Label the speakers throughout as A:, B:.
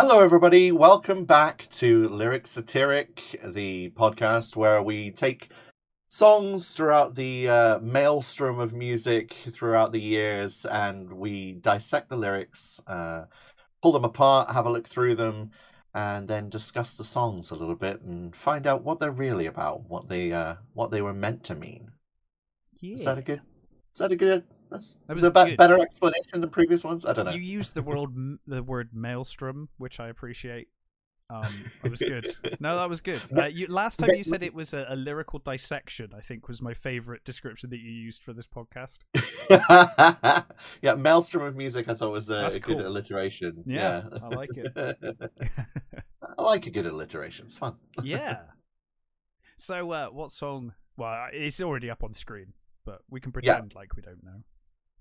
A: Hello, everybody. Welcome back to Lyric Satiric, the podcast where we take songs throughout the uh, maelstrom of music throughout the years and we dissect the lyrics, uh, pull them apart, have a look through them, and then discuss the songs a little bit and find out what they're really about, what they uh, what they were meant to mean.
B: Yeah.
A: Is that a good? Is that a good? That's
B: That
A: is
B: was
A: a be- better explanation than previous ones. I don't know.
B: You used the word the word maelstrom, which I appreciate. Um, that was good. No, that was good. Uh, you, last time you said it was a, a lyrical dissection. I think was my favorite description that you used for this podcast.
A: yeah, Maelstrom of Music I thought was a, a good alliteration.
B: Yeah, I like
A: it. I like a good alliteration. It's fun.
B: yeah. So, uh, what song? Well, it's already up on screen, but we can
A: Yeah.
B: pretend like we don't know.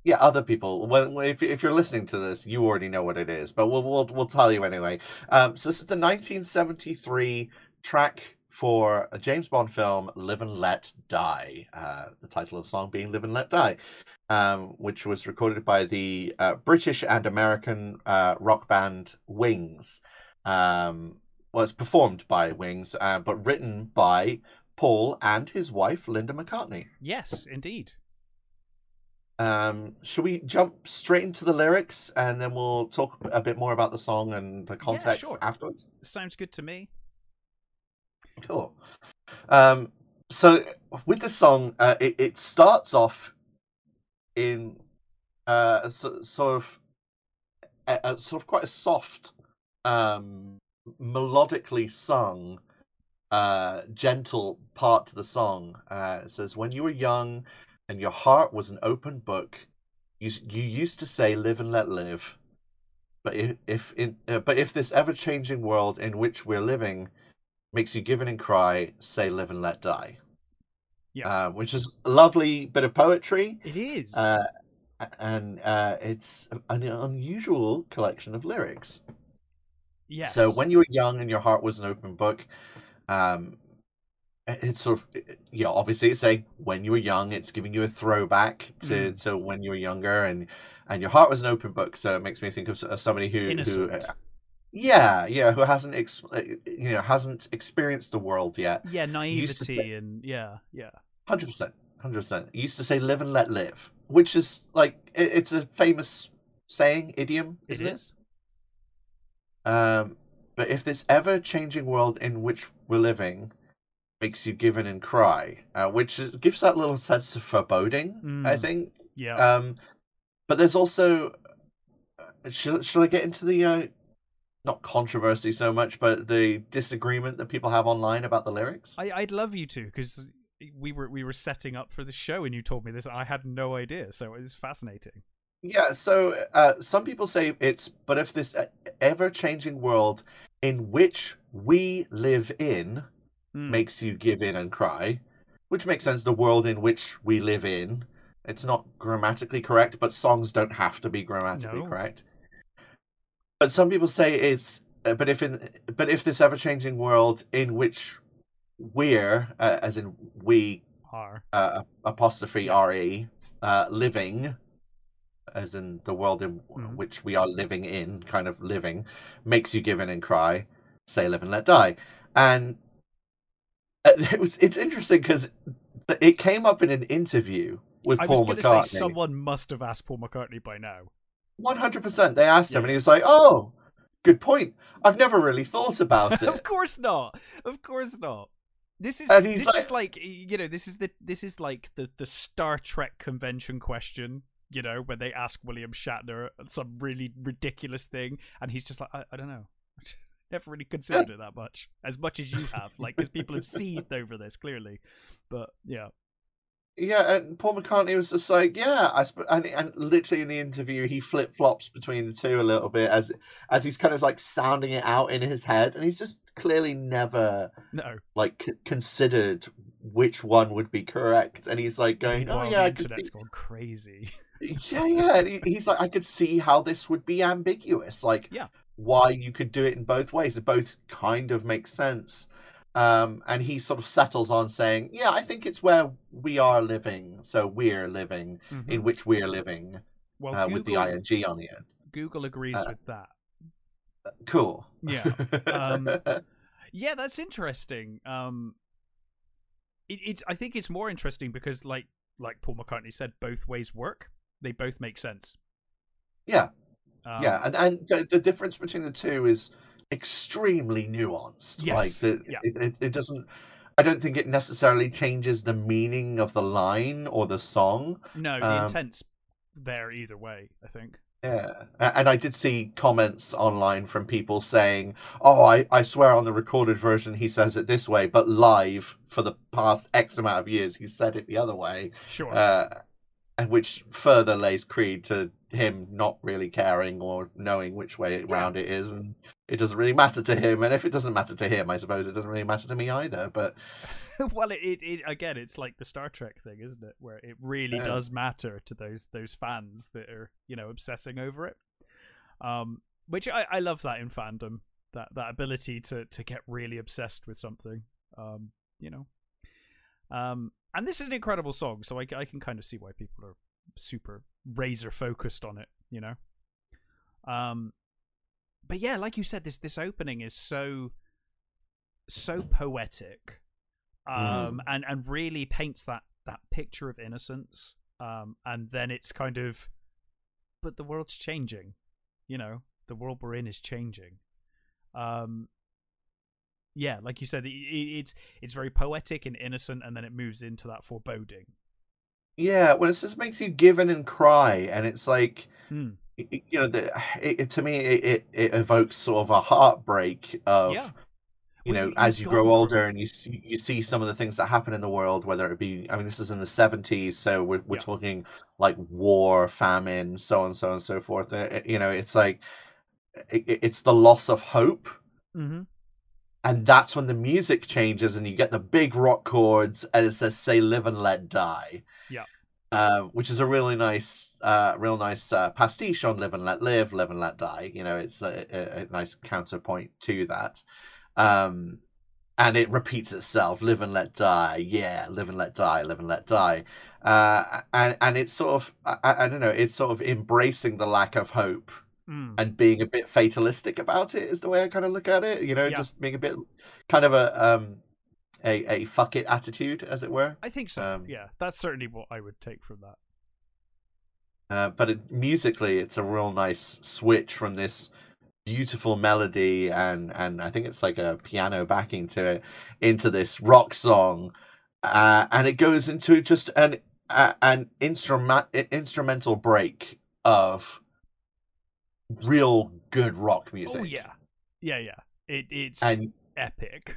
A: Yeah, other people. Well, if if you're listening to this, you already know what it is, but we'll we'll we'll tell you anyway. Um, so this is the 1973 track for a James Bond film, "Live and Let Die." Uh, the title of the song being "Live and Let Die," um, which was recorded by the uh, British and American uh, rock band Wings. Um, was performed by Wings, uh, but written by Paul and his wife Linda McCartney.
B: Yes, indeed.
A: Um, should we jump straight into the lyrics and then we'll talk a bit more about the song and the context
B: sure.
A: afterwards?
B: Sounds good to me.
A: Cool. Um, so with the song, uh, it, it starts off in uh, so- sort of a, a sort of quite a soft, um, melodically sung, uh, gentle part to the song. Uh, it says, "When you were young, and your heart was an open book, you you used to say, live and let live." But if, if in uh, but if this ever changing world in which we're living makes you give in and cry, say, live and let die.
B: Yeah.
A: Uh, which is a lovely bit of poetry.
B: It is.
A: Uh, and uh, it's an unusual collection of lyrics.
B: yes.
A: So when you were young and your heart was an open book, um, it's sort of you know obviously it's saying when you were young, it's giving you a throwback to
B: Mm.
A: to when you were younger and and your heart was an open book. So it makes me think of, somebody who who
B: Innocent.
A: uh, yeah yeah who hasn't ex- you know hasn't experienced the world yet.
B: yeah,
A: to say-
B: naivety and yeah, yeah.
A: Hundred percent, hundred percent. Used to say "live and let live," which is like it, it's a famous saying, idiom, isn't it,
B: is.
A: Um, but if this ever-changing world in which we're living makes you give in and cry, uh, which is, gives that little sense of foreboding, I
B: Mm.
A: think.
B: Yeah.
A: Um, but there's also, uh, should should I get into the uh, not controversy so much, but the disagreement that people have online about the lyrics?
B: I, I'd love you to because we were we were setting up for the show and you told me this. I had no idea, so it's fascinating.
A: Yeah, so uh, some people say it's, but if this ever changing world in which we live in
B: Mm.
A: makes you give in and cry, which makes sense, the world in which we live in. It's not grammatically correct, but songs don't have to be grammatically
B: No.
A: correct. But some people say it's, uh, but if in, but if this ever changing world in which we're, uh, as in we
B: are
A: uh, apostrophe re uh, living as in the world in
B: Mhm.
A: which we are living in kind of living makes you give in and cry say live and let die and Uh, it was it's interesting because it came up in an interview with
B: I
A: paul
B: going to say
A: mccartney
B: someone must have asked Paul McCartney by now.
A: 100% they asked him
B: Yeah.
A: and he was like oh good point i've never really thought about it."
B: of course not. Of course not. This is
A: And he's
B: this
A: like-
B: is like you know this is the this is like the the Star Trek convention question. You know when they ask William Shatner some really ridiculous thing, and he's just like, I, I don't know. Never really considered it that much, as much as you have, like because people have seethed over this clearly. But yeah,
A: Yeah, and Paul McCartney was just like, yeah, I sp-, and and literally in the interview he flip flops between the two a little bit as as he's kind of like sounding it out in his head, and he's just clearly never
B: no,
A: like c- considered which one would be correct, and he's like going, oh yeah,
B: the
A: I could
B: gone crazy.
A: yeah, yeah, and he, he's like, I could see how this would be ambiguous, like
B: Yeah.
A: Why you could do it in both ways. It both kind of makes sense. Um, and he sort of settles on saying, "Yeah, I think it's where we are living, so we're living
B: Mhm.
A: in which we're living
B: Well,
A: uh, with the ing on the end."
B: Google agrees
A: uh,
B: with that.
A: cool.
B: Yeah. Um, yeah, that's interesting. Um, it, it's I think it's more interesting because like like Paul McCartney said, both ways work. They both make sense.
A: yeah,
B: Um,
A: yeah, and and the, the difference between the two is extremely nuanced.
B: Yes,
A: Like the,
B: yeah.
A: it, it, it doesn't. I don't think it necessarily changes the meaning of the line or the song.
B: No, the
A: Um,
B: intent's there either way. I think.
A: Yeah, and I did see comments online from people saying, "Oh, I, I swear on the recorded version he says it this way, but live for the past X amount of years he said it the other way,"
B: Sure.
A: uh, which further lays creed to him not really caring or knowing which way round it is, and it doesn't really matter to him. And if it doesn't matter to him, I suppose it doesn't really matter to me either. But
B: well, it, it, it again, it's like the Star Trek thing, isn't it? Where it really
A: Yeah.
B: does matter to those those fans that are you know obsessing over it. Um, which I, I love that in fandom, that that ability to to get really obsessed with something. Um, you know. Um, and this is an incredible song, so I, I can kind of see why people are super razor focused on it. You know. Um, but yeah, like you said, this this opening is so so poetic um and and really paints that that picture of innocence um and then it's kind of but the world's changing you know the world we're in is changing um yeah like you said it, it- it's it's very poetic and innocent and then it moves into that foreboding
A: yeah, well, it just makes you give in and cry, and it's like.
B: Hmm.
A: y- You know, the, it, it- to me, it, it, it evokes sort of a heartbreak of
B: yeah
A: you know, as
B: you've
A: grow older and you see, you see some of the things that happen in the world, whether it be, I mean, this is in the 70s, so we're, we're
B: Yeah.
A: talking like war, famine, so on, so on, and so forth. Uh, uh, You know, it's like, it, it- it's the loss of hope.
B: mm-hmm.
A: And that's when the music changes and you get the big rock chords and it says, say, live and let die.
B: Yeah.
A: Um, which is a really nice, uh, real nice uh, pastiche on live and let live, live and let die. You know, it's a, a, a nice counterpoint to that. Um, and it repeats itself live and let die yeah live and let die live and let die uh, and and it's sort of I, I don't know it's sort of embracing the lack of hope
B: mm.
A: and being a bit fatalistic about it is the way I kind of look at it you know
B: Yeah.
A: just being a bit kind of a um a, a fuck it attitude as it were
B: i think so
A: um,
B: yeah that's certainly what i would take from that
A: uh, but it, musically it's a real nice switch from this beautiful melody and and I think it's like a piano backing to it into this rock song uh, and it goes into just an uh, an instrument instrumental break of real good rock music.
B: oh yeah. Yeah yeah. It, it's
A: and
B: epic.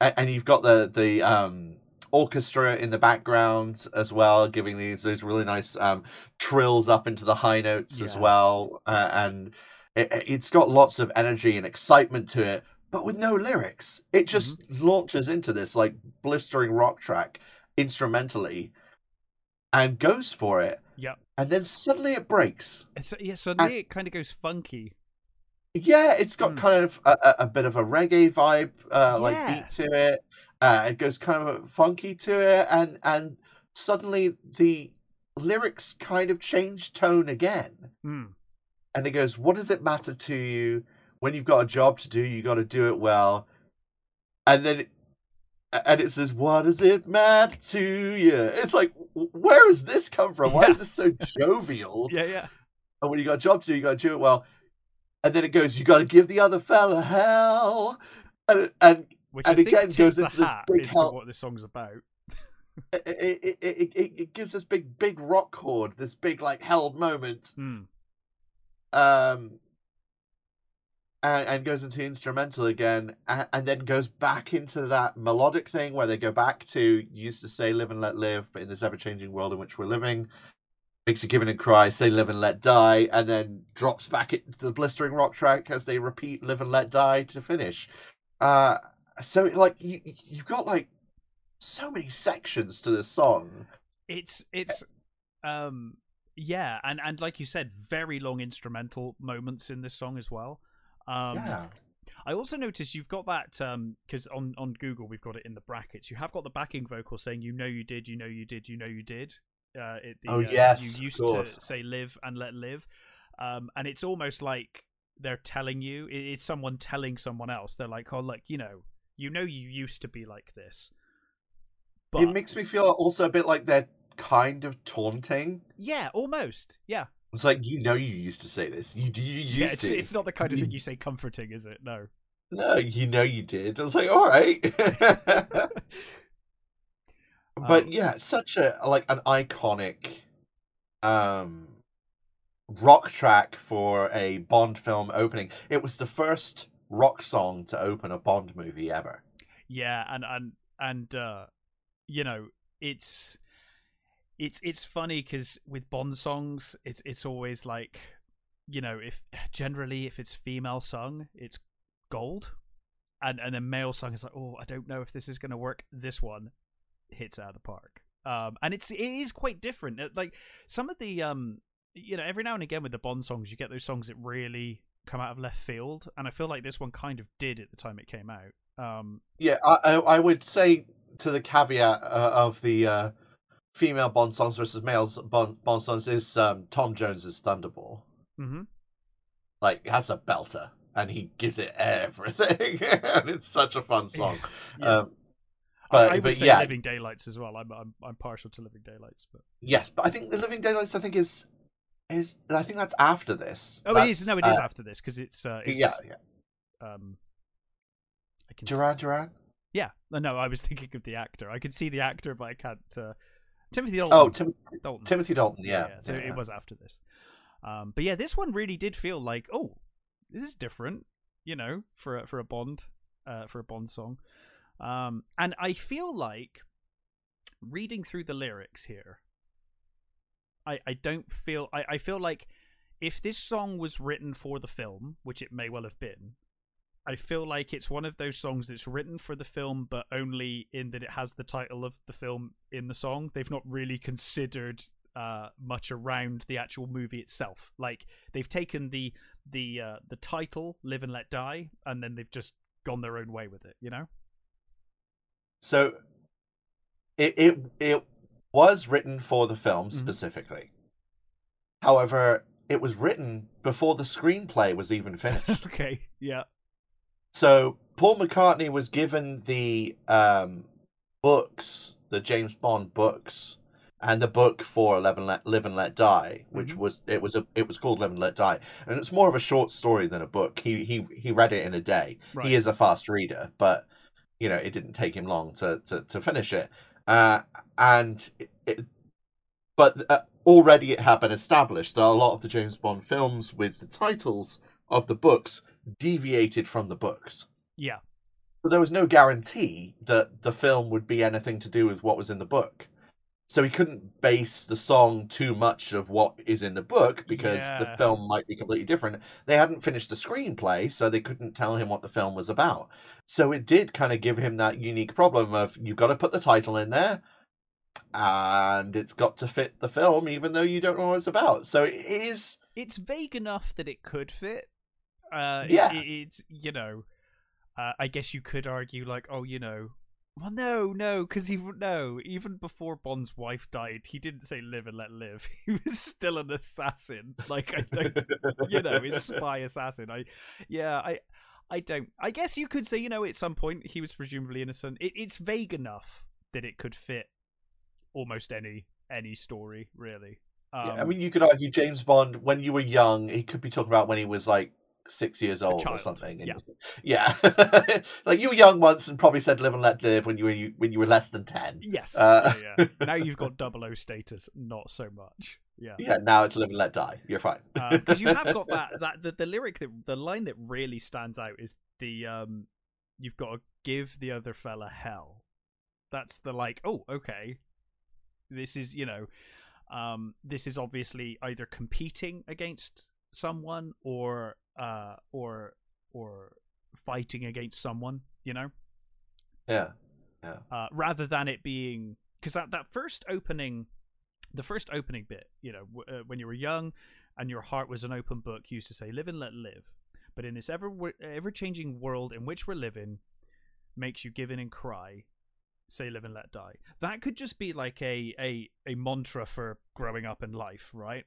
A: And you've got the the um orchestra in the background as well giving these those really nice um trills up into the high notes as well uh, and it, it's got lots of energy and excitement to it but with no lyrics. It just launches into this like blistering rock track instrumentally and goes for it
B: yeah
A: and then suddenly it breaks
B: it's, yeah suddenly it kind of goes funky
A: Yeah, it's got
B: Mm.
A: kind of a, a, a bit of a reggae vibe, uh, like beat to it. Uh, it goes kind of funky to it, and and suddenly the lyrics kind of change tone again,
B: mm.
A: and it goes, "What does it matter to you when you've got a job to do? You got to do it well." And then, and it says, "What does it matter to you?" It's like, where has this come from? Why
B: Yeah.
A: is this so jovial?
B: yeah yeah
A: And when you got a job to do, you got to do it well. And then it goes, you got to give the other fella hell. And and
B: which
A: And again goes into this big
B: is
A: help-
B: what this song's about.
A: it, it, it, it, it, it gives this big big rock chord, this big like held moment,
B: Mm.
A: um, and, and goes into instrumental again, and, and then goes back into that melodic thing where they go back to used to say live and let live, but in this ever changing world in which we're living. Makes you give and cry, say live and let die, and then drops back into the blistering rock track as they repeat live and let die to finish. Uh, so like you you've got like so many sections to this song.
B: It's it's um yeah, and and like you said, very long instrumental moments in this song as well. Um,
A: yeah.
B: I also noticed you've got that um because on on Google we've got it in the brackets. You have got the backing vocal saying "you know you did, you know you did, you know you did." Uh, it, the,
A: Oh,
B: uh,
A: yes,
B: you used to say "live" and "let live," um, and it's almost like they're telling you. It- It's someone telling someone else. They're like, oh, look, you know, you know, you used to be like this. But
A: it makes me feel also a bit like they're kind of taunting.
B: yeah, almost. Yeah,
A: It's like you know you used to say this. You do you used
B: yeah. It's,
A: to.
B: it's not the kind of thing
A: You-
B: you say comforting, is it? No.
A: No, you know you did. I was like all right. but
B: Um,
A: yeah, such a like an iconic um rock track for a Bond film opening. It was the first rock song to open a Bond movie ever.
B: Yeah, and and and uh, you know, it's it's it's funny because with Bond songs, it's it's always like, you know, if generally if it's female sung, it's gold, and and a male song is like, oh, I don't know if this is gonna work. This one hits out of the park, um, and it's it is quite different. Like some of the um, you know, every now and again with the Bond songs, you get those songs that really come out of left field, and I feel like this one kind of did at the time it came out. Um,
A: Yeah, I I, I would say to the caveat uh, of the uh, female Bond songs versus male Bond, Bond songs is um, Tom Jones's Thunderball.
B: hmm
A: Like it has a belter, and he gives it everything, and it's such a fun song.
B: Yeah.
A: Um, but
B: I would
A: but
B: say
A: yeah,
B: Living Daylights as well. I'm I'm I'm partial to Living Daylights, but
A: yes, but I think the Living Daylights. I think is is I think that's after this.
B: oh, it
A: That's,
B: is no, it is
A: uh,
B: after this because it's uh, it's,
A: yeah, yeah.
B: Um, I can
A: Duran Duran.
B: yeah, no, no, I was thinking of the actor. I can see the actor, but I can't. Uh, Timothy Dalton.
A: Oh, Tim-
B: Dalton.
A: Timothy Dalton. Yeah.
B: so
A: yeah, yeah.
B: it was after this. Um, but yeah, this one really did feel like, oh, this is different, you know, for a, for a Bond, uh, for a Bond song. Um, and I feel like reading through the lyrics here, I I don't feel I, I feel like if this song was written for the film, which it may well have been, I feel like it's one of those songs that's written for the film, but only in that it has the title of the film in the song. They've not really considered uh, much around the actual movie itself. Like they've taken the the uh, the title "Live and Let Die" and then they've just gone their own way with it. You know?
A: So it it it was written for the film
B: Mhm.
A: specifically. However, it was written before the screenplay was even finished.
B: okay. Yeah.
A: So Paul McCartney was given the um, books, the James Bond books, and the book for Live and Let, Live and Let Die, which
B: Mhm.
A: was it was a it was called Live and Let Die, and it's more of a short story than a book. He he he read it in a day.
B: Right.
A: He is a fast reader, but you know it didn't take him long to to, to finish it. Uh, and it, it, but uh, already it had been established that a lot of the James Bond films with the titles of the books deviated from the books.
B: Yeah.
A: But there was no guarantee that the film would be anything to do with what was in the book. So he couldn't base the song too much of what is in the book because the film might be completely different. They hadn't finished the screenplay, so they couldn't tell him what the film was about. So it did kind of give him that unique problem of you've got to put the title in there and it's got to fit the film even though you don't know what it's about. So it is
B: It's vague enough that it could fit. Uh,
A: Yeah.
B: it- it's you know, uh, I guess you could argue like, oh, you know, well, no, no, because even no, even before Bond's wife died, he didn't say live and let live. He was still an assassin. Like I don't, you know, his spy assassin. I, yeah, I, I don't. I guess you could say, you know, at some point he was presumably innocent. It, it's vague enough that it could fit almost any any story, really. Um,
A: Yeah, I mean, you could argue James Bond when you were young. He could be talking about when he was like six years old or something. and-
B: yeah.
A: yeah. like you were young once and probably said "live and let live" when you were when you were less than ten.
B: Yes.
A: Uh,
B: yeah, yeah. Now you've got double O status, not so much. Yeah.
A: Yeah, now it's "live and let die." You're fine.
B: Because you have got that that the, the lyric that the line that really stands out is the um you've got to give the other fella hell. That's the like, oh, okay. This is, you know, um this is obviously either competing against someone or uh or or fighting against someone, you know?
A: yeah.
B: uh, rather than it being because that that first opening, the first opening bit, you know, w- uh, when you were young and your heart was an open book, you used to say "live and let live." But in this ever ever changing world in which we're living, makes you give in and cry, say "live and let die." That could just be like a a a mantra for growing up in life, right?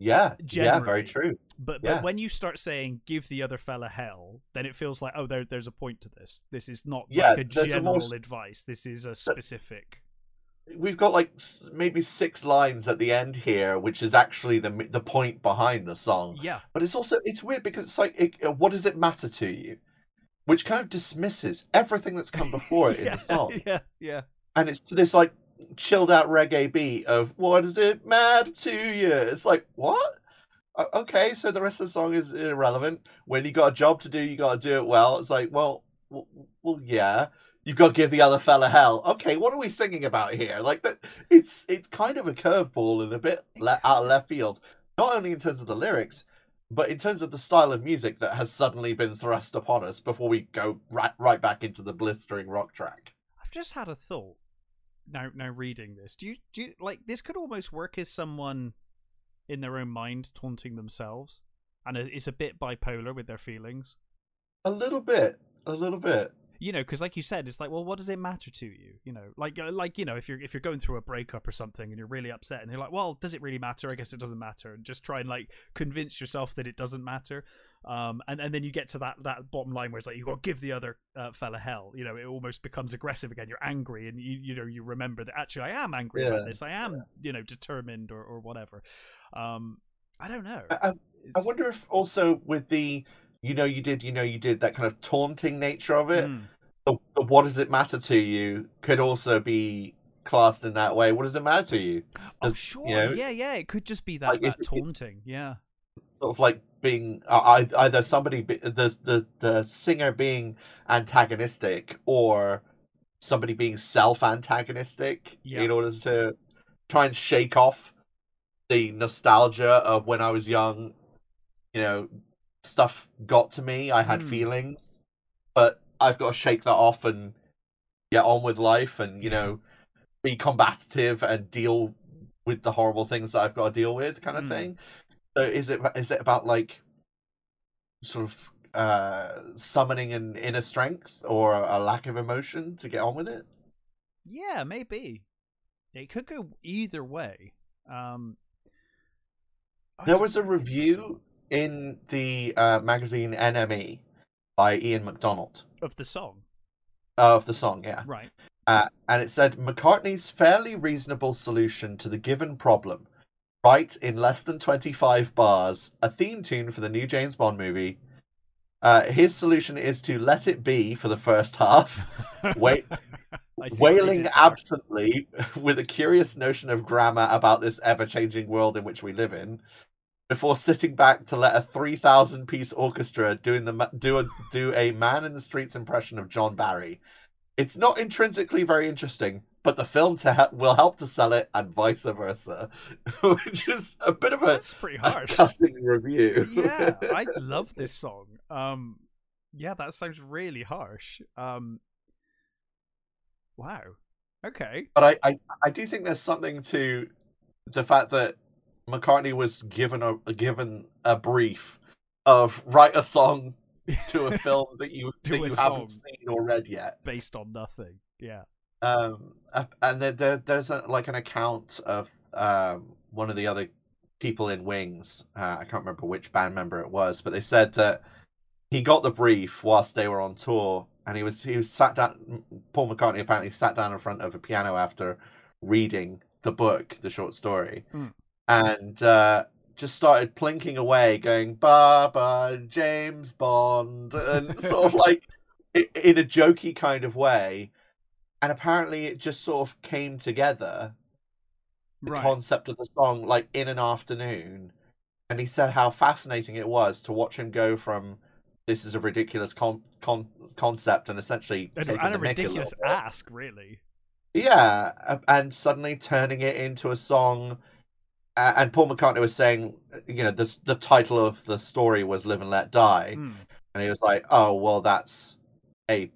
A: Yeah, yeah, very true.
B: But
A: Yeah.
B: but when you start saying "give the other fella hell," then it feels like oh, there there's a point to this. This is not
A: Yeah,
B: like a
A: a
B: general
A: more
B: advice. This is a specific.
A: We've got like maybe six lines at the end here, which is actually the the point behind the song.
B: Yeah,
A: But it's also it's weird because it's like, it, uh, what does it matter to you? Which kind of dismisses everything that's come before it in
B: yeah,
A: the song,
B: yeah, yeah.
A: and it's to this like chilled out reggae beat of "What does it matter to you?" It's like what? Okay, so the rest of the song is irrelevant. When you got a job to do, you got to do it well. It's like, well, well, yeah. You've got to give the other fella hell. Okay, what are we singing about here? Like that, it's it's kind of a curveball and a bit le- out of left field. Not only in terms of the lyrics, but in terms of the style of music that has suddenly been thrust upon us before we go right right back into the blistering rock track.
B: I've just had a thought. Now, now reading this, do you do you, like this could almost work as someone in their own mind taunting themselves, and it's a bit bipolar with their feelings.
A: A little bit, a little bit.
B: you know because like you said it's like well what does it matter to you you know like uh, like you know if you're if you're going through a breakup or something and you're really upset and you're like well does it really matter i guess it doesn't matter and just try and like convince yourself that it doesn't matter um and and then you get to that that bottom line where it's like you got to give the other uh, fella hell. You know it almost becomes aggressive again. You're angry and you you know you remember that actually i am angry
A: Yeah,
B: about this. I am you know determined or or whatever. Um i don't know.
A: I, I- wonder if also with the you know you did, you know you did that kind of taunting nature of it.
B: Mm.
A: The, the what does it matter to you could also be classed in that way. What does it matter to you?
B: oh
A: Does-
B: sure.
A: you know,
B: yeah yeah. It could just be that,
A: like,
B: that
A: it-
B: taunting. Yeah
A: Sort of like being uh, either somebody be, the the the singer being antagonistic or somebody being self antagonistic
B: Yeah.
A: in order to try and shake off the nostalgia of when I was young. You know, stuff got to me. I had
B: Hmm.
A: feelings, but I've got to shake that off and get on with life, and you know, be combative and deal with the horrible things that I've got to deal with, kind of
B: Hmm.
A: thing. So is it is it about like sort of uh summoning an inner strength or a lack of emotion to get on with it?
B: Yeah, maybe. It could go either way. Um, oh,
A: There was a review in the uh, magazine NME by Ian MacDonald
B: of the song,
A: of the song, yeah.
B: right?
A: Uh, and it said McCartney's fairly reasonable solution to the given problem. Write in less than 25 bars a theme tune for the new James Bond movie. Uh, his solution is to let it be for the first half, wait,
B: I see what they
A: wailing absently with a curious notion of grammar about this ever changing world in which we live in, before sitting back to let a 3,000 piece orchestra doing the, do, a, do a man in the streets impression of John Barry. It's not intrinsically very interesting, but the film to he- will help to sell it, and vice versa, which is a bit of a,
B: That's pretty harsh.
A: cutting review.
B: yeah, I love this song. Um, yeah, that sounds really harsh. Um, wow. Okay.
A: but I, I, I do think there's something to the fact that McCartney was given a given a brief of write a song to a film that you that you haven't seen or read yet.
B: Based on nothing. Yeah.
A: Um, and there, there there's a, like an account of um one of the other people in Wings. Uh, I can't remember which band member it was, but they said that he got the brief whilst they were on tour, and he was he was sat down. Paul McCartney apparently sat down in front of a piano after reading the book, the short story,
B: Hmm.
A: and uh, just started plinking away, going "Ba ba James Bond," and sort of like in a jokey kind of way. And apparently, it just sort of came together the
B: Right.
A: concept of the song like in an afternoon and he said how fascinating it was to watch him go from this is a ridiculous con- con- concept and essentially
B: And,
A: taking
B: and a
A: the mick little
B: ridiculous
A: bit.
B: ask, really.
A: yeah and suddenly turning it into a song and Paul McCartney was saying you know the the title of the story was live and let die
B: Hmm.
A: and he was like oh well that's a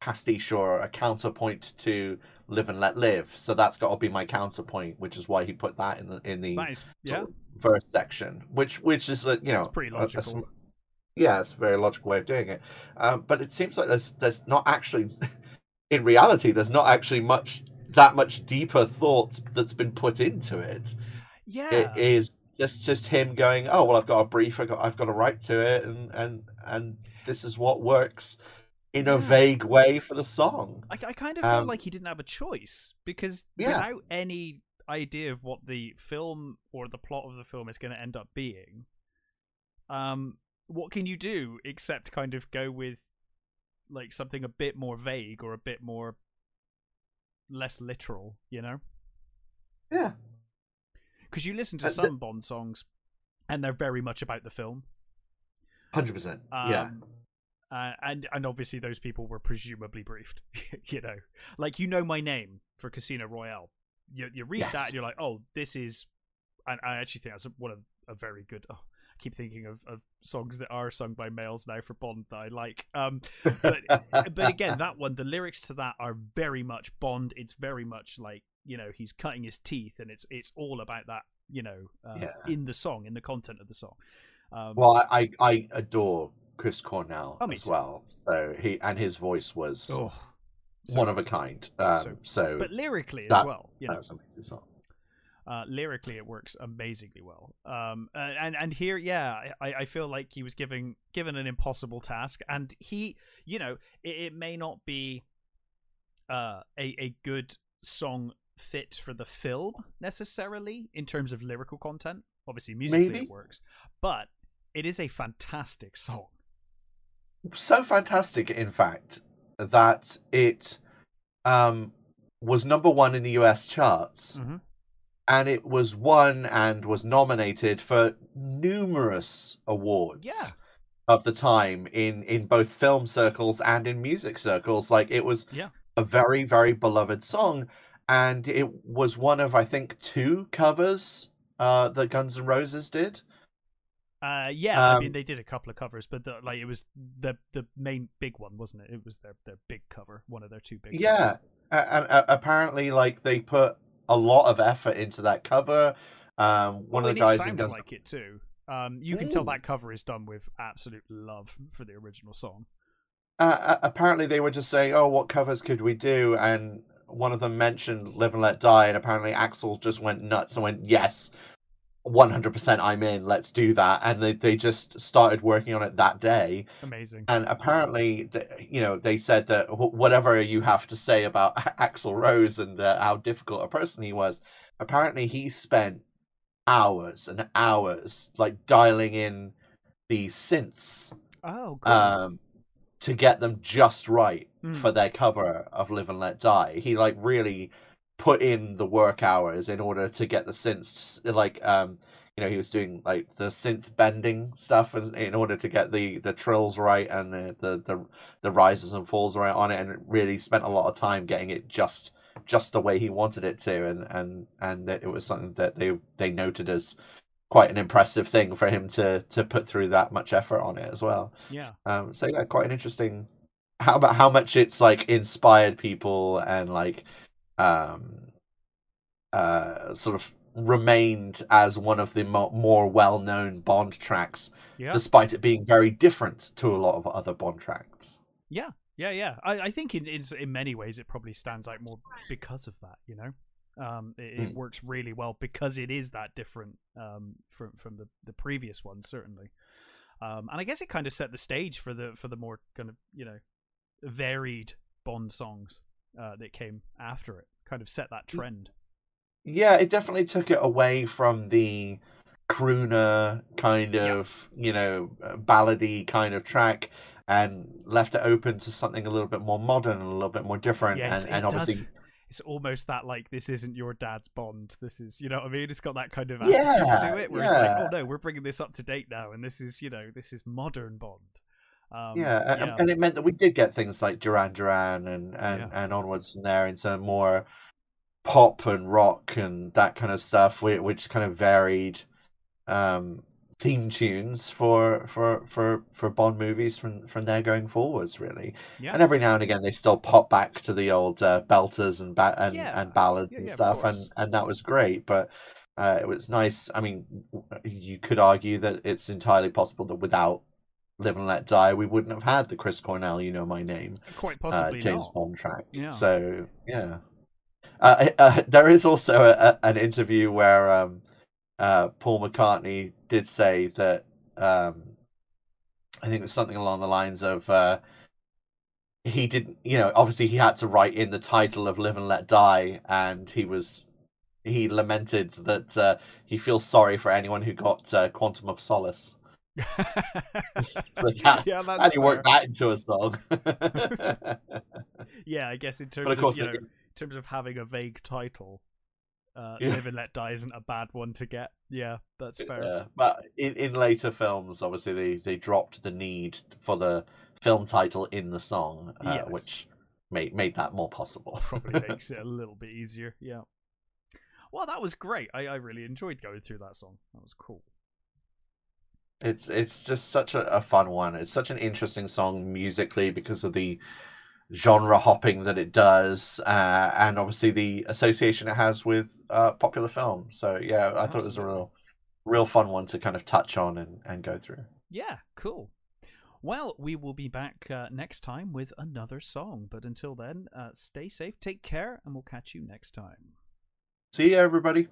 A: pastiche or a counterpoint to live and let live so that's got to be my counterpoint which is why he put that in the in the
B: is, yeah.
A: verse section, which which is a you know
B: It's pretty
A: a- a
B: logical.
A: yeah, it's a very logical way of doing it. Um, but it seems like there's there's not actually, in reality, there's not actually much that much deeper thought that's been put into it.
B: Yeah.
A: It is just just him going, oh well, I've got a brief, I got I've got to write to it, and and and this is what works in a vague way for the song.
B: I, I kind of felt
A: Um,
B: like he didn't have a choice because
A: Yeah.
B: without any idea of what the film or the plot of the film is going to end up being, um, what can you do except kind of go with like something a bit more vague or a bit more less literal, you know?
A: Yeah,
B: Because you listen to
A: Uh,
B: some Bond songs and they're very much about the film.
A: hundred percent.
B: Um,
A: Yeah,
B: Uh, and and obviously those people were presumably briefed. you know, like you know my name for Casino Royale. You you read that and you're like, oh, this is. And I actually think that's one of a very good. Oh, I keep thinking of, of songs that are sung by males now for Bond that I like. Um, but but again, that one, the lyrics to that are very much Bond. It's very much like you know he's cutting his teeth, and it's it's all about that. You know, uh,
A: Yeah.
B: in the song, in the content of the song. Um,
A: well, I I adore Chris Cornell
B: Oh,
A: as
B: too.
A: well. So he and his voice was
B: oh, so-
A: one of a kind. Um,
B: so-
A: so
B: but lyrically as well. You know,
A: that's an amazing song.
B: uh, lyrically it works amazingly well. Um, and and here, yeah, I, I feel like he was giving given an impossible task, and he, you know, it, it may not be uh, a a good song fit for the film necessarily in terms of lyrical content. Obviously, musically
A: Maybe.
B: it works, but it is a fantastic song.
A: So fantastic, in fact, that it um, was number one in the US charts,
B: Mhm.
A: and it was won and was nominated for numerous awards.
B: Yeah.
A: Of the time in in both film circles and in music circles, like it was
B: Yeah.
A: a very very beloved song, and it was one of I think two covers uh, that Guns N' Roses did.
B: Uh, yeah, I mean
A: Um,
B: they did a couple of covers, but the, like it was the the main big one, wasn't it? It was their their big cover, one of their two big.
A: Yeah, and uh, apparently, like they put a lot of effort into that cover. Um, one
B: well,
A: of the guys
B: sounds like it too. Um, you can tell that cover is done with absolute love for the original song.
A: uh, apparently they were just saying, "Oh, what covers could we do?" And one of them mentioned "Live and Let Die," and apparently Axl just went nuts and went, "Yes, one hundred percent, I'm in. Let's do that." And they they just started working on it that day.
B: Amazing.
A: And apparently, you know, they said that whatever you have to say about Axl Rose and uh, how difficult a person he was, apparently he spent hours and hours like dialing in the synths
B: Oh, cool.
A: um, to get them just right
B: Mm.
A: for their cover of Live and Let Die. He like really put in the work hours in order to get the synths like um you know he was doing like the synth bending stuff in, in order to get the the trills right and the, the the the rises and falls right on it and really spent a lot of time getting it just just the way he wanted it to and and and that it was something that they they noted as quite an impressive thing for him to to put through that much effort on it as well
B: yeah.
A: um, so yeah, quite an interesting. How about how much it's like inspired people and like, um, uh, sort of remained as one of the mo- more well-known Bond tracks,
B: Yeah.
A: despite it being very different to a lot of other Bond tracks.
B: Yeah. Yeah. Yeah. I, I think in, in in many ways it probably stands out more because of that. You know. Um, it, it
A: Mm.
B: works really well because it is that different um, from from the, the previous one certainly, um, and I guess it kind of set the stage for the for the more kind of you know varied Bond songs uh, that came after it. Kind of set that trend.
A: Yeah, it definitely took it away from the crooner kind
B: Yeah.
A: of, you know, uh, ballady kind of track and left it open to something a little bit more modern and a little bit more different.
B: Yeah,
A: and, and obviously,
B: does. It's almost that like this isn't your dad's Bond. This is you know what I mean. It's got that kind of attitude
A: Yeah,
B: to it where it's like, oh no, we're bringing this up to date now, and this is you know this is modern Bond. Um,
A: yeah,
B: yeah.
A: and it meant that we did get things like Duran Duran and and,
B: Yeah.
A: and onwards from there into more pop and rock and that kind of stuff, whi- which kind of varied um, theme tunes for for for for Bond movies from from there going forwards, really.
B: Yeah.
A: And every now and again, they still pop back to the old uh, belters and ba- and,
B: Yeah.
A: and ballads and stuff, and and that was great, but. Uh, it was nice. I mean, you could argue that it's entirely possible that without Live and Let Die, we wouldn't have had the Chris Cornell, you know my name,
B: quite
A: uh, James
B: not.
A: Bond track.
B: Yeah.
A: So yeah, uh, uh, there is also a, a, an interview where um, uh, Paul McCartney did say that um, I think it was something along the lines of uh, he didn't, you know, obviously he had to write in the title of "Live and Let Die," and he was he lamented that uh, he feels sorry for anyone who got uh, Quantum of Solace. So how,
B: yeah, that's
A: how do you work that into a song?
B: Yeah, I guess in terms
A: of course,
B: of you know, in terms of having a vague title, uh,
A: Yeah.
B: "Live and Let Die" isn't a bad one to get. Yeah, that's fair.
A: Yeah, but in, in later films, obviously they, they dropped the need for the film title in the song, uh,
B: Yes.
A: which made made that more possible.
B: Probably makes it a little bit easier. Yeah. Well, that was great. I, I really enjoyed going through that song. That was cool.
A: It's it's just such a, a fun one. It's such an interesting song musically because of the genre hopping that it does, uh, and obviously the association it has with uh, popular films. So yeah, I thought it was a real real fun one to kind of touch on and, and go through.
B: Yeah, cool. Well, we will be back uh, next time with another song. But until then, uh, stay safe, take care, and we'll catch you next time.
A: See you, everybody.